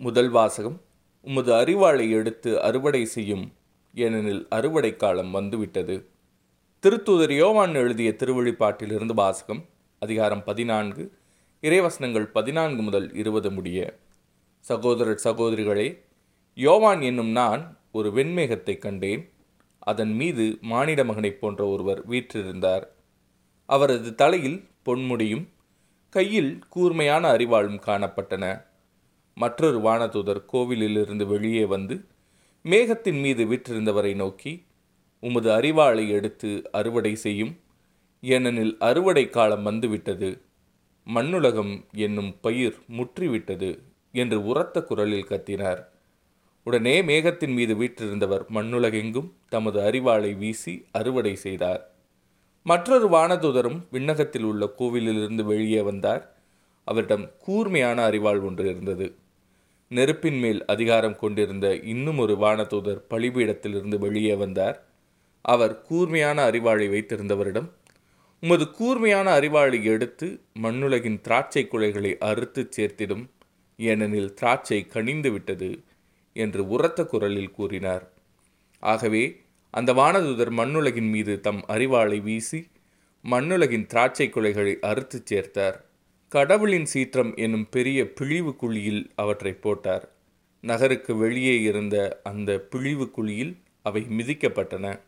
முதல் வாசகம் உமது அறிவாளை எடுத்து அறுவடை செய்யும் ஏனெனில் அறுவடை காலம் வந்துவிட்டது. திருத்தூதர் யோவான் எழுதிய திருவழிப்பாட்டிலிருந்து வாசகம் அதிகாரம் பதினான்கு இறைவசனங்கள் பதினான்கு முதல் இருபது முடிய. சகோதரர் சகோதரிகளே யோவான் என்னும் நான் ஒரு வெண்மேகத்தை கண்டேன். அதன் மீது மானிட மகனைப் போன்ற ஒருவர் வீற்றிருந்தார். அவரது தலையில் பொன்முடியும் கையில் கூர்மையான அறிவாளும் காணப்பட்டன. மற்றொரு வானதூதர் கோவிலிலிருந்து வெளியே வந்து மேகத்தின் மீது விற்றிருந்தவரை நோக்கி உமது அறிவாளை எடுத்து அறுவடை செய்யும். ஏனெனில் அறுவடை காலம் வந்துவிட்டது. மண்ணுலகம் என்னும் பயிர் முற்றிவிட்டது என்று உரத்த குரலில் கத்தினார். உடனே மேகத்தின் மீது வீற்றிருந்தவர் மண்ணுலகெங்கும் தமது அறிவாளை வீசி அறுவடை செய்தார். மற்றொரு வானதூதரும் விண்ணகத்தில் உள்ள கோவிலிலிருந்து வெளியே வந்தார். அவரிடம் கூர்மையான அறிவாள் ஒன்று இருந்தது. நெருப்பின் மேல் அதிகாரம் கொண்டிருந்த இன்னும் ஒரு வானதூதர் பழிபீடத்திலிருந்து வெளியே வந்தார். அவர் கூர்மையான அறிவாளை வைத்திருந்தவரிடம் உமது கூர்மையான அறிவாளை எடுத்து மண்ணுலகின் திராட்சை குலைகளை அறுத்து சேர்த்திடும். ஏனெனில் திராட்சை கனிந்து விட்டது என்று உரத்த குரலில் கூறினார். ஆகவே அந்த வானதூதர் மண்ணுலகின் மீது தம் அறிவாளை வீசி மண்ணுலகின் திராட்சை குலைகளை அறுத்து சேர்த்தார். கடவுளின் சீற்றம் என்னும் பெரிய பிழிவு குழியில் அவற்றை போட்டார். நகருக்கு வெளியே இருந்த அந்த பிழிவு குழியில் அவை மிதிக்கப்பட்டன.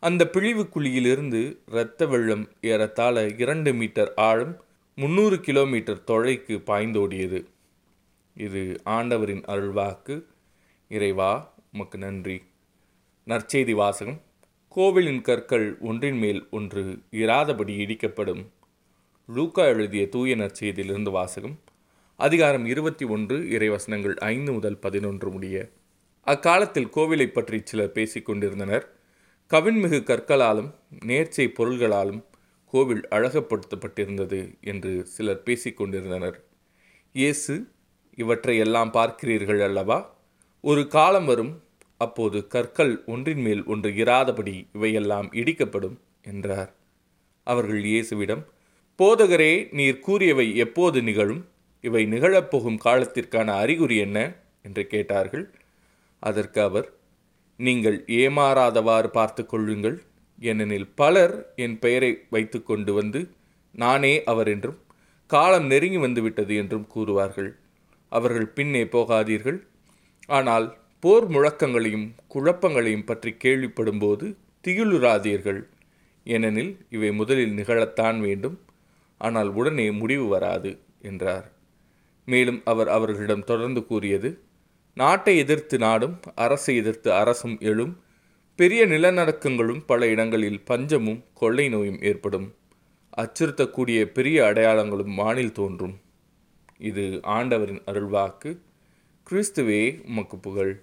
அந்த பிழிவு குழியிலிருந்து இரத்த வெள்ளம் ஏறத்தாழ இரண்டு மீட்டர் ஆழம் முன்னூறு கிலோமீட்டர் தொலைக்கு பாய்ந்தோடியது. இது ஆண்டவரின் அருள்வாக்கு. இறைவா உமக்கு நன்றி. நற்செய்தி வாசகம். கோவிலின் கற்கள் ஒன்றின் மேல் ஒன்று இராதபடி இடிக்கப்படும். லூக்கா எழுதிய தூய நற்செய்தியிலிருந்து வாசகம் அதிகாரம் இருபத்தி ஒன்று இறைவசனங்கள் ஐந்து முதல் பதினொன்று முடிய. அக்காலத்தில் கோவிலை பற்றி சிலர் பேசிக் கொண்டிருந்தனர். கவின்மிகு கற்களாலும் நேர்ச்சை பொருள்களாலும் கோவில் அழகப்படுத்தப்பட்டிருந்தது என்று சிலர் பேசிக்கொண்டிருந்தனர் இயேசு இவற்றை எல்லாம் பார்க்கிறீர்கள் அல்லவா? ஒரு காலம் வரும் அப்போது கற்கள் ஒன்றின் மேல் ஒன்று இராதபடி இவையெல்லாம் இடிக்கப்படும் என்றார். அவர்கள் இயேசுவிடம் போதகரே நீர் கூறியவை எப்போது நிகழும்? இவை நிகழப்போகும் காலத்திற்கான அறிகுறி என்ன? என்று கேட்டார்கள். அதற்கு அவர் நீங்கள் ஏமாறாதவாறு பார்த்து கொள்ளுங்கள். ஏனெனில் பலர் என் பெயரை வைத்து கொண்டு வந்து நானே அவர் என்றும் காலம் நெருங்கி வந்துவிட்டது என்றும் கூறுவார்கள். அவர்கள் பின்னே போகாதீர்கள். ஆனால் போர் முழக்கங்களையும் குழப்பங்களையும் பற்றி கேள்விப்படும்போது திகிலுறாதீர்கள். ஏனெனில் இவை முதலில் நிகழத்தான் வேண்டும். ஆனால் உடனே முடிவு வராது என்றார். மேலும் அவர் அவர்களிடம் தொடர்ந்து கூறியது நாட்டை எதிர்த்து நாடும் அரசை எதிர்த்து அரசும் எழும் பெரிய நிலநடுக்கங்களும் பல இடங்களில் பஞ்சமும் கொள்ளை நோயும் ஏற்படும் அச்சுறுத்தக்கூடிய பெரிய அடையாளங்களும் வானில் தோன்றும். இது ஆண்டவரின் அருள்வாக்கு. கிறிஸ்துவே உமக்கு புகழ்.